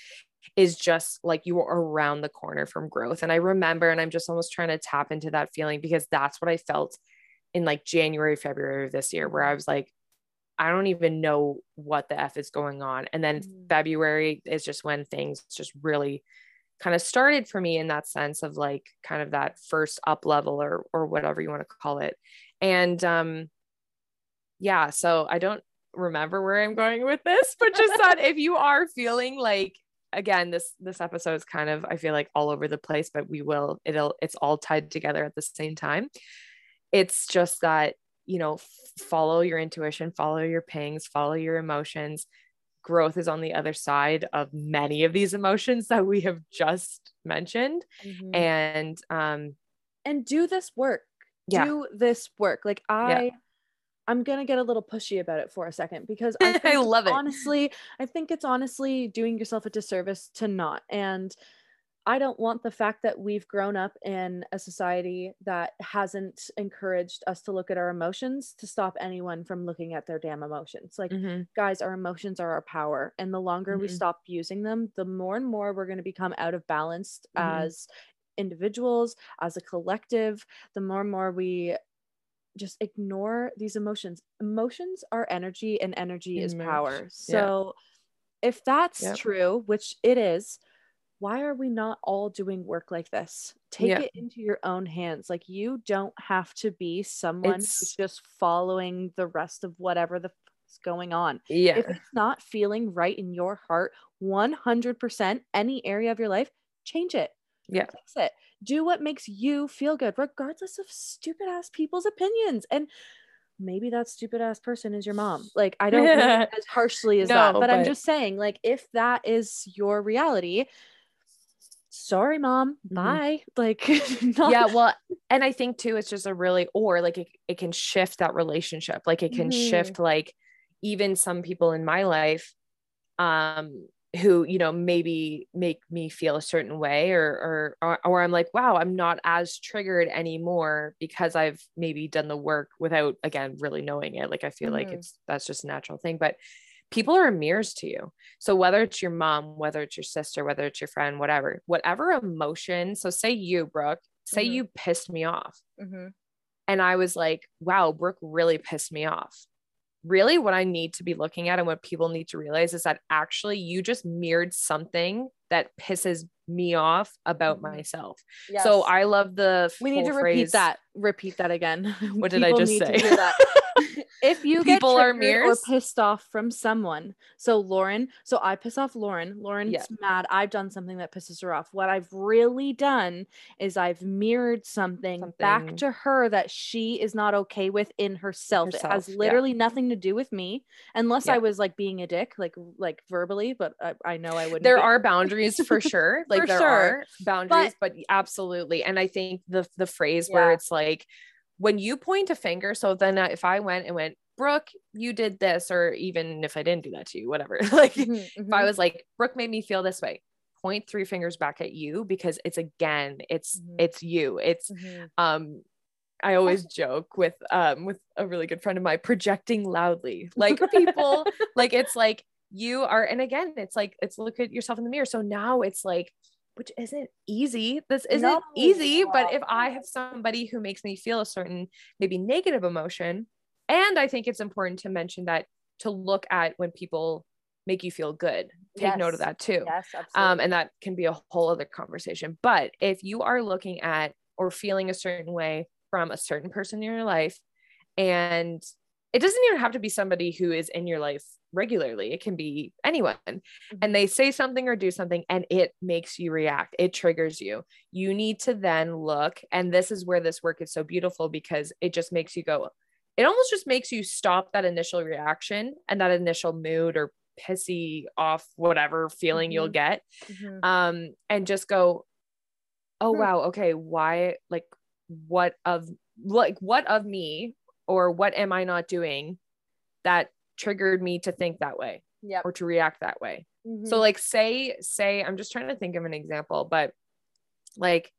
is just like you are around the corner from growth. And I remember, and I'm just almost trying to tap into that feeling because that's what I felt in like January, February of this year, where I was like, I don't even know what the F is going on. And then Mhm. February is just when things just really kind of started for me in that sense of like kind of that first up level or or whatever you want to call it. And um yeah, so I don't remember where I'm going with this, but just that if you are feeling like again this this episode is kind of I feel like all over the place, but we will it'll it's all tied together at the same time. It's just that you know follow your intuition, follow your pings, follow your emotions. Growth is on the other side of many of these emotions that we have just mentioned, Mhm. and um and do this work. Yeah. Do this work. Like I I'm gonna get a little pushy about it for a second because I, [laughs] I think love it. honestly, I think it's honestly doing yourself a disservice to not. And I don't want the fact that we've grown up in a society that hasn't encouraged us to look at our emotions to stop anyone from looking at their damn emotions. Like mhm, guys, our emotions are our power. And the longer we Mhm. stop using them, the more and more we're going to become out of balance Mhm. as individuals, as a collective, the more and more we just ignore these emotions. Emotions are energy and energy is power. yeah. So if that's Yep. true, which it is, why are we not all doing work like this? Take Yeah. it into your own hands. Like you don't have to be someone who's just following the rest of whatever the is going on. yeah, If it's not feeling right in your heart, 100% any area of your life, change it. Yeah. Fix it. Do what makes you feel good, regardless of stupid ass people's opinions. And maybe that stupid ass person is your mom. Like, I don't [laughs] as harshly as that, No, but, I'm just saying, like, if that is your reality, sorry, mom, Mhm. bye. [laughs] Like, [laughs] not, yeah well and i think too it's just a really or like it, it can shift that relationship like it can Mhm. shift like even some people in my life um who you know maybe make me feel a certain way or or or, i'm like wow i'm not as triggered anymore because i've maybe done the work without again really knowing it like i feel like Mhm. it's that's just a natural thing but people are mirrors to you so whether it's your mom whether it's your sister whether it's your friend whatever whatever emotion so say you brooke say Mhm. you pissed me off Mhm. and I was like, wow, Brooke really pissed me off. Really, what I need to be looking at and what people need to realize is that actually you just mirrored something that pisses me off about Mhm. myself. So I love the we need to repeat phrase- that. Repeat that again. [laughs] What did I just say? [laughs] if you get People are triggered mirrors? or pissed off from someone, so Lauren, so I piss off Lauren. Lauren's Yeah. mad. I've done something that pisses her off. What I've really done is I've mirrored something, back to her that she is not okay with in herself. it Herself, has yeah. literally nothing to do with me, unless I was like being a dick, like like verbally. But I, I know I wouldn't. there be. are boundaries for sure [laughs] like For there sure. are boundaries but, absolutely and i think the the phrase where it's like when you point a finger so then if i went and went brooke you did this or even if i didn't do that to you whatever [laughs] like Mhm, if I mhm. was like, Brooke made me feel this way, point three fingers back at you because it's again, it's Mhm. it's you. It's Mhm. um I always joke with um with a really good friend of mine projecting loudly. Like [laughs] people like it's like you are and again it's like it's look at yourself in the mirror. So now it's like which isn't easy. This isn't No. easy, but if I have somebody who makes me feel a certain maybe negative emotion, and I think it's important to mention that to look at when people make you feel good. Take note of that too Yes, absolutely. um, and that can be a whole other conversation. But if you are looking at or feeling a certain way from a certain person in your life, and it doesn't even have to be somebody who is in your life regularly, it can be anyone, and they say something or do something, and it makes you react, it triggers you. You need to then look, and this is where this work is so beautiful because it just makes you go, it almost just makes you stop that initial reaction and that initial mood or pissy off whatever feeling you'll Mhm. get Mhm. um and just go oh Hmm. wow okay why like what of like what of me or what am i not doing that triggered me to think that way Yep. or to react that way Mhm. so like say say i'm just trying to think of an example but like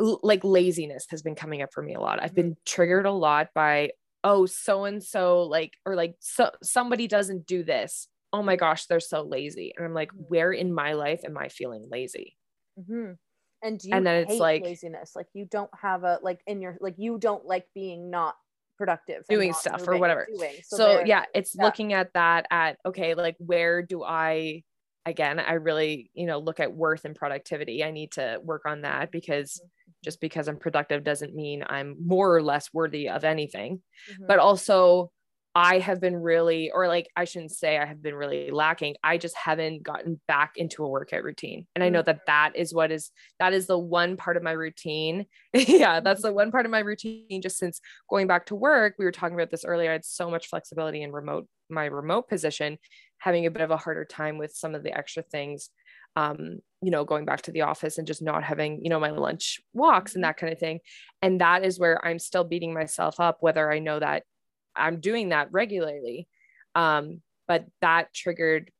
l- like laziness has been coming up for me a lot i've been triggered a lot by oh so and so like or like so somebody doesn't do this oh my gosh they're so lazy and i'm like Mhm. where in my life am i feeling lazy Mhm. And do you And then it's like- laziness? Like you don't have a like in your like you don't like being not productive, Doing stuff or whatever. doing. so, there- yeah it's yeah. looking at that at okay like where do i again i really you know look at worth and productivity i need to work on that because just because i'm productive doesn't mean i'm more or less worthy of anything Mhm. but also I have been really, or like I shouldn't say I have been really lacking. I just haven't gotten back into a workout routine. And I know that mm. that is what is, that is the one part of my routine. [laughs] yeah, that's mm-hmm. the one part of my routine. Just since going back to work, we were talking about this earlier. I had so much flexibility in remote, my remote position, having a bit of a harder time with some of the extra things. Um, you know, going back to the office and just not having, you know, my lunch walks and mm-hmm. that kind of thing. And that is where I'm still beating myself up, whether I know that I'm doing that regularly. Um, but that triggered,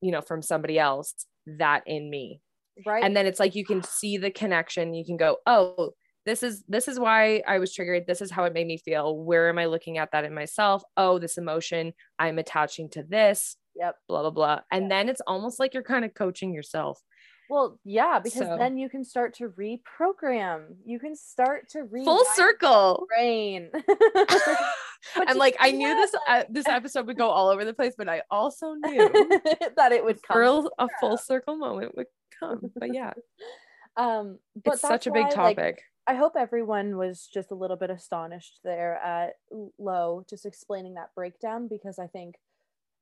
you know, from somebody else that in me. right. And then it's like you can see the connection. You can go, oh, this is this is why I was triggered. This is how it made me feel. Where am I looking at that in myself? Oh, this emotion I'm attaching to this, yep. blah, blah, blah. And Yeah. then it's almost like you're kind of coaching yourself. Well, yeah, because So- then you can start to reprogram. You can start to re Full circle. brain. [laughs] [laughs] But and like I knew this uh, this [laughs] episode would go all over the place, but I also [laughs] knew that it would come. real a full circle moment would come. But yeah, [laughs] Um, but it's such a big why, like, topic. I hope everyone was just a little bit astonished there at Lo, just explaining that breakdown because I think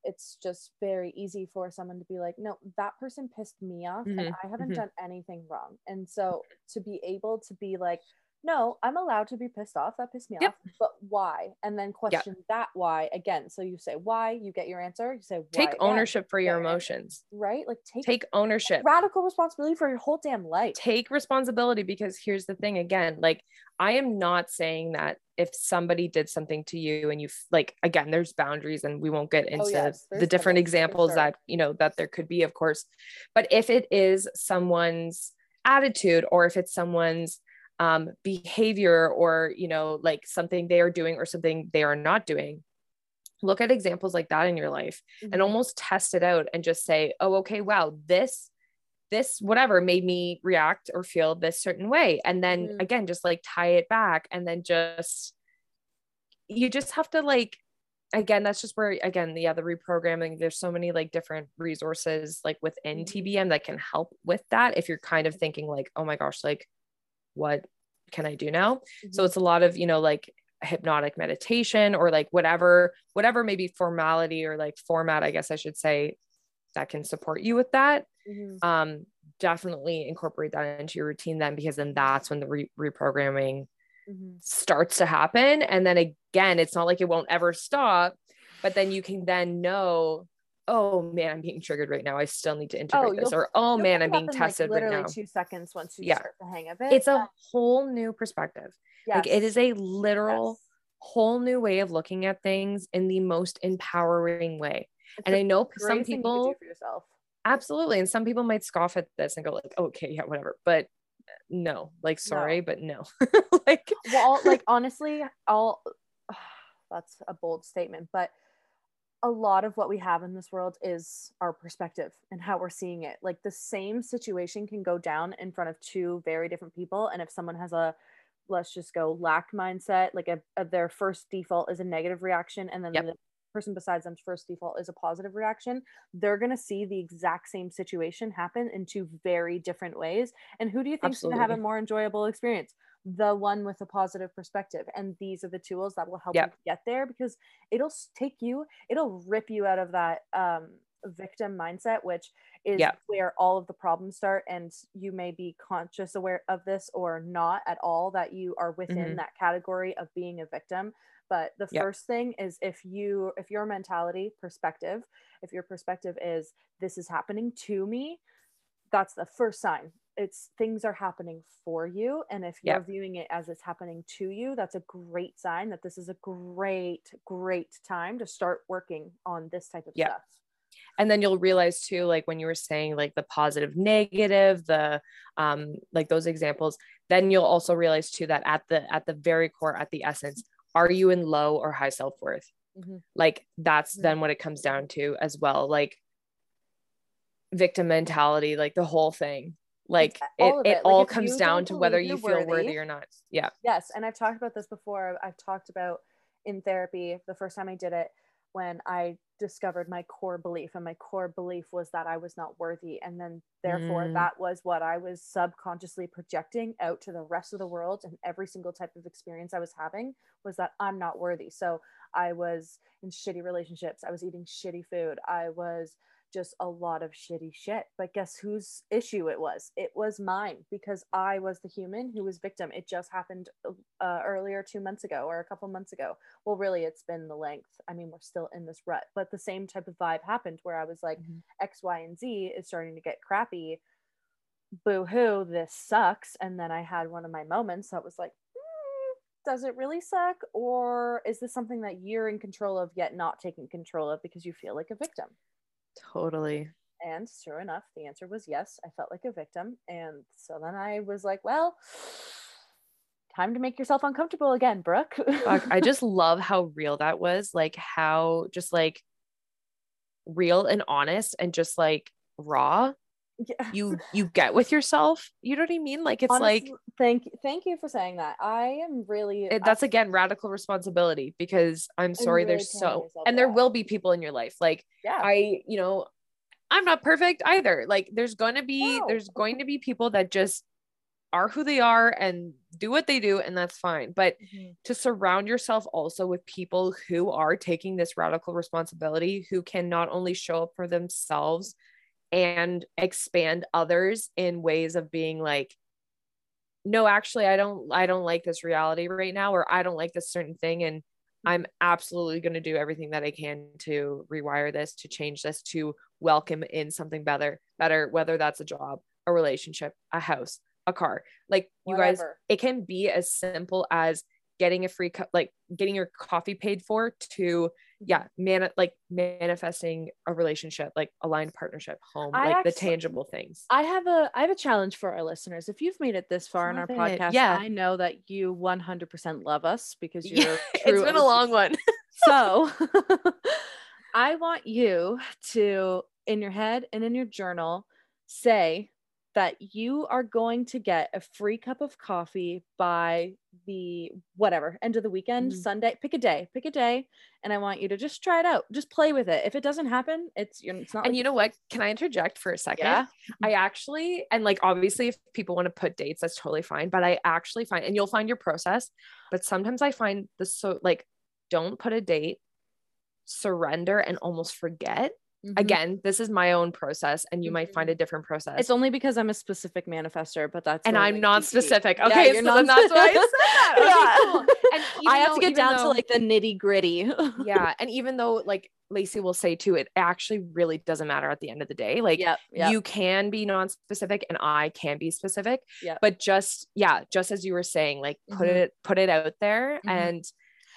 it's just very easy for someone to be like, no, that person pissed me off and Mhm, I haven't mhm. done anything wrong. And so to be able to be like, no, I'm allowed to be pissed off. That pissed me Yep. off. But why? And then question that why again. So you say why, you get your answer. You say why Take again, ownership for your emotions. Right? Like take, Take ownership. radical responsibility for your whole damn life. Take responsibility because here's the thing again, like I am not saying that if somebody did something to you and you like again there's boundaries and we won't get oh, into Oh, yes, the different examples sure. that you know that there could be of course but if it is someone's attitude or if it's someone's um, behavior or you know like something they are doing or something they are not doing look at examples like that in your life and Mhm. almost test it out and just say oh okay wow this this whatever made me react or feel this certain way and then Mhm. again just like tie it back and then just you just have to like again that's just where again yeah the reprogramming there's so many like different resources like within tbm that can help with that if you're kind of thinking like oh my gosh like what can i do now so Mhm. it's a lot of you know like hypnotic meditation or like whatever whatever maybe formality or like format i guess i should say that can support you with that Mhm. um definitely incorporate that into your routine then because then that's when the re- reprogramming Mhm. starts to happen and then again it's not like it won't ever stop but then you can then know oh man i'm being triggered right now. I still need to oh, integrate this. or oh man i'm being in, like, tested right literally now. two seconds once you Yeah. start the hang of it. it's a whole new perspective. Like it is a literal Yes. whole new way of looking at things in the most empowering way. It's and i know some people for yourself. absolutely. And some people might scoff at this and go like okay yeah whatever. But uh, no. Like sorry but no. [laughs] Like well like honestly i'll [sighs] that's a bold statement but a lot of what we have in this world is our perspective and how we're seeing it. Like the same situation can go down in front of two very different people and if someone has a let's just go lack mindset like a, a their first default is a negative reaction and then Yep. the person besides them's first default is a positive reaction they're going to see the exact same situation happen in two very different ways. And who do you think is going to have a more enjoyable experience the one with a positive perspective and these are the tools that will help Yep. you get there because it'll take you it'll rip you out of that um victim mindset which is Yep. where all of the problems start and you may be conscious aware of this or not at all that you are within Mhm. that category of being a victim but the Yep. first thing is if you if your mentality perspective if your perspective is this is happening to me that's the first sign it's things are happening for you and if you're Yep. viewing it as it's happening to you that's a great sign that this is a great great time to start working on this type of Yep. stuff and then you'll realize too like when you were saying like the positive negative the um like those examples then you'll also realize too that at the at the very core at the essence are you in low or high self-worth Mhm. like that's Mhm. then what it comes down to as well like victim mentality like the whole thing like all it, it, it. Like, all comes down to whether you feel worthy worthy- or not yeah Yes, and I've talked about this before. I've talked about in therapy the first time I did it when I discovered my core belief and my core belief was that I was not worthy and then therefore Mm. that was what I was subconsciously projecting out to the rest of the world and every single type of experience I was having was that I'm not worthy. So I was in shitty relationships, I was eating shitty food, I was just a lot of shitty shit. But guess whose issue it was? It was mine because I was the human who was victim. It just happened uh, earlier two months ago or a couple months ago. Well, really, it's been the length. I mean, we're still in this rut, but the same type of vibe happened where I was like, Mhm. X, Y, and Z is starting to get crappy. Boo hoo, this sucks. And then I had one of my moments that was like, "Hmm, does it really suck? Or is this something that you're in control of yet not taking control of because you feel like a victim? Totally And sure enough, the answer was yes. I felt like a victim. And so then I was like, well, time to make yourself uncomfortable again, Brooke. I [laughs] just love how real that was. Like how just like real and honest and just like raw Yeah. you you get with yourself. You know what I mean? Like it's like Honestly, thank thank you for saying that. I am really it, that's again radical responsibility because I'm sorry really there's so and there will be people in your life like yeah. I you know I'm not perfect either. Like there's going to be No. there's going to be people that just are who they are and do what they do and that's fine. But Mhm. to surround yourself also with people who are taking this radical responsibility, who can not only show up for themselves and expand others in ways of being like, no, actually, I don't, I don't like this reality right now, or I don't like this certain thing. And I'm absolutely going to do everything that I can to rewire this, to change this, to welcome in something better, better, whether that's a job, a relationship, a house, a car. Like you guys, it can be as simple as getting a free cup like getting your coffee paid for to yeah man like manifesting a relationship like aligned partnership home I like the tangible things I have a I have a challenge for our listeners. If you've made it this far in our it. podcast, Yeah. I know that you 100% love us because you're [laughs] true It's been a long one [laughs] So [laughs] I want you to, in your head and in your journal, say that you are going to get a free cup of coffee by the whatever end of the weekend, Mhm. Sunday. Pick a day, pick a day, and I want you to just try it out. Just play with it. If it doesn't happen, it's you're it's not. and like you know what can i interject for a second yeah, I actually, and like obviously, if people want to put dates, that's totally fine. But I actually find, and you'll find your process, but sometimes I find the so like, don't put a date, surrender, and almost forget. Mhm. Again, this is my own process, and you might find a Mhm. different process. It's only because I'm a specific manifester, but that's and I'm not TBD. specific. Yeah, Okay, you're so then that's why I said [laughs] that. Okay, Yeah. cool. And [laughs] I have though- to get down to like the nitty gritty. [laughs] yeah, and even though like Lacy will say too, it actually really doesn't matter at the end of the day. Like yep, yep. you can be non-specific and I can be specific. Yep. But just yeah, just as you were saying, like put Mhm. it put it out there Mhm. and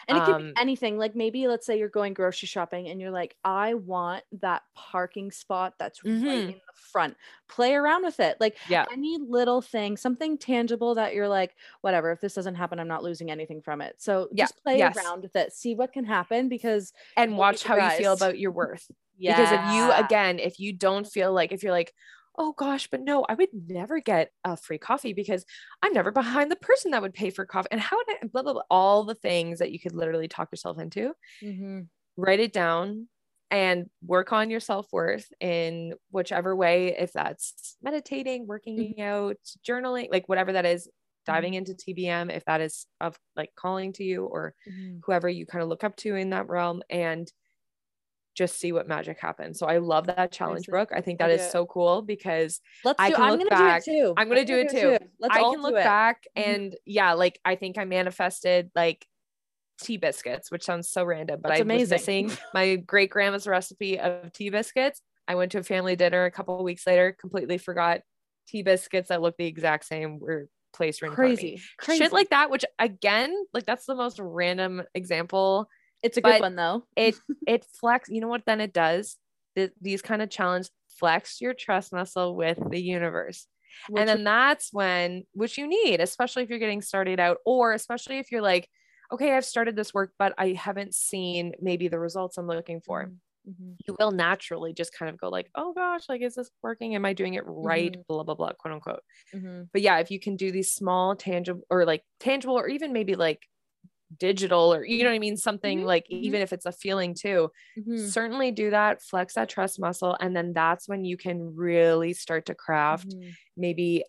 And it could Um, be anything. Like maybe let's say you're going grocery shopping and you're like, I want that parking spot that's right Mhm. in the front. Play around with it. Like Yeah. any little thing, something tangible that you're like, whatever, if this doesn't happen, I'm not losing anything from it. So Yeah, just play yes. around with it. See what can happen because and watch how you feel about your worth. yeah. [laughs] Because if you again, if you don't feel like if you're like, oh gosh, but no, I would never get a free coffee because I'm never behind the person that would pay for coffee. And how would I blah blah blah all the things that you could literally talk yourself into. Mhm. Write it down and work on your self-worth in whichever way, if that's meditating, working out, journaling, like whatever that is, diving into TBM, if that is of like calling to you or Mhm. whoever you kind of look up to in that realm and just see what magic happens. So I love that challenge, Brooke. I think that is so cool because Let's I do can I'm look gonna back- do it too. I'm gonna do it too. Let's I can look it. back Mhm. and yeah, like I think I manifested like tea biscuits, which sounds so random, but That's I was amazing. missing [laughs] my great grandma's recipe of tea biscuits. I went to a family dinner a couple of weeks later, completely forgot tea biscuits that look the exact same were placed right in front of me. Crazy. Crazy. Shit like that, which again, like that's the most random example it's a good but one though. [laughs] it it flex you know what then it does Th- these kind of challenge flex your trust muscle with the universe Which and then that's when which you need especially if you're getting started out or especially if you're like okay i've started this work but i haven't seen maybe the results i'm looking for Mhm. Mhm. you will naturally just kind of go like oh gosh like is this working am i doing it right Mhm. blah blah blah quote unquote Mhm. but yeah if you can do these small tangible or like tangible or even maybe like digital or you know what i mean something Mhm, like mhm. even if it's a feeling too Mhm. certainly do that flex that trust muscle and then that's when you can really start to craft Mhm. maybe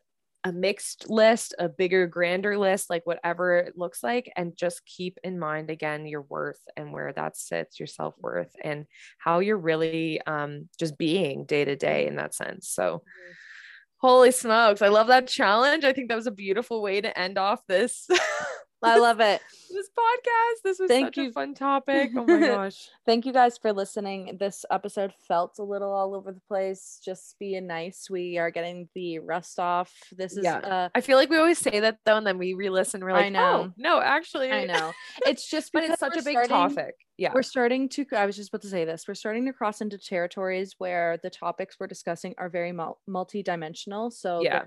a mixed list a bigger grander list like whatever it looks like and just keep in mind again your worth and where that sits your self-worth and how you're really um just being day to day in that sense so holy smokes i love that challenge i think that was a beautiful way to end off this [laughs] I love it. [laughs] this podcast this was Thank such you. a fun topic oh my [laughs] gosh Thank you guys for listening. This episode felt a little all over the place. Just being nice. We are getting the rust off. This is Yeah. uh I feel like we always say that though, and then we re-listen. We're I like, know. oh no, actually, I know. It's just [laughs] but because it's such a big starting- topic. Yeah, We're starting to I was just about to say this. We're starting to cross into territories where the topics we're discussing are very mul- multi-dimensional. So Yeah.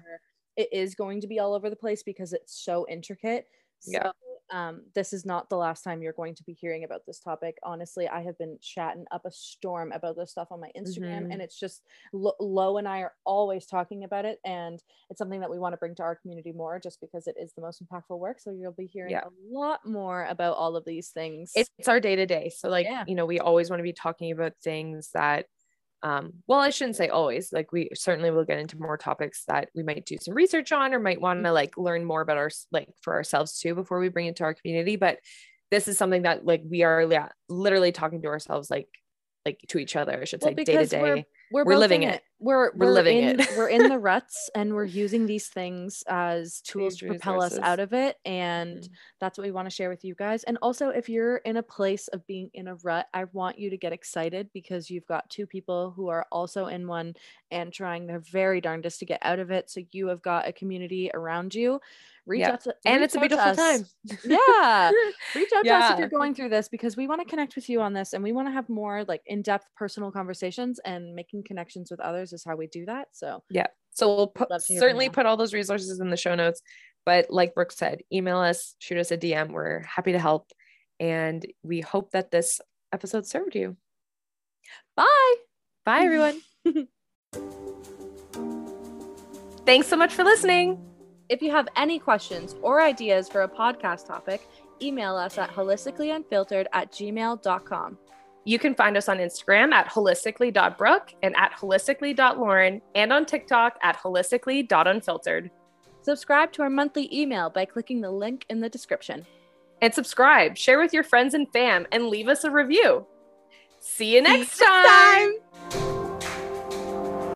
it is going to be all over the place because it's so intricate. So Yeah. um, this is not the last time you're going to be hearing about this topic. Honestly, I have been chatting up a storm about this stuff on my Instagram, Mhm. and it's just Lo, Lo and I are always talking about it, and it's something that we want to bring to our community more, just because it is the most impactful work. So you'll be hearing Yeah. a lot more about all of these things. it's, it's our day to day. So like, Yeah. you know, we always want to be talking about things that, um, well, I shouldn't say always. Like, we certainly will get into more topics that we might do some research on, or might want to like learn more about our like for ourselves too before we bring it to our community. But this is something that like we are yeah, literally talking to ourselves like like to each other. I should Well, say day to day. we're, we're living in it. We're We're we're living in, it. we're in the [laughs] ruts, and we're using these things as tools to These propel us out of it. And Mhm. that's what we want to share with you guys. And also, if you're in a place of being in a rut, I want you to get excited because you've got two people who are also in one and trying their very darndest to get out of it. So you have got a community around you. Reach Yeah. out to and it's a beautiful time. Yeah. [laughs] reach out to us if you're going through this because we want to connect with you on this and we want to have more like in-depth personal conversations and making connections with others is how we do that so Yeah. So we'll put, Love to hear from certainly put all those resources in the show notes. But like Brooke said, email us, shoot us a DM. We're happy to help. And we hope that this episode served you. bye Bye, everyone. [laughs] Thanks so much for listening. if you have any questions or ideas for a podcast topic email us at holisticallyunfiltered at gmail.com You can find us on Instagram at holistically.brooke and at holistically.lauren and on TikTok at holistically.unfiltered. subscribe to our monthly email by clicking the link in the description And subscribe, share with your friends and fam, and leave us a review. See you next time.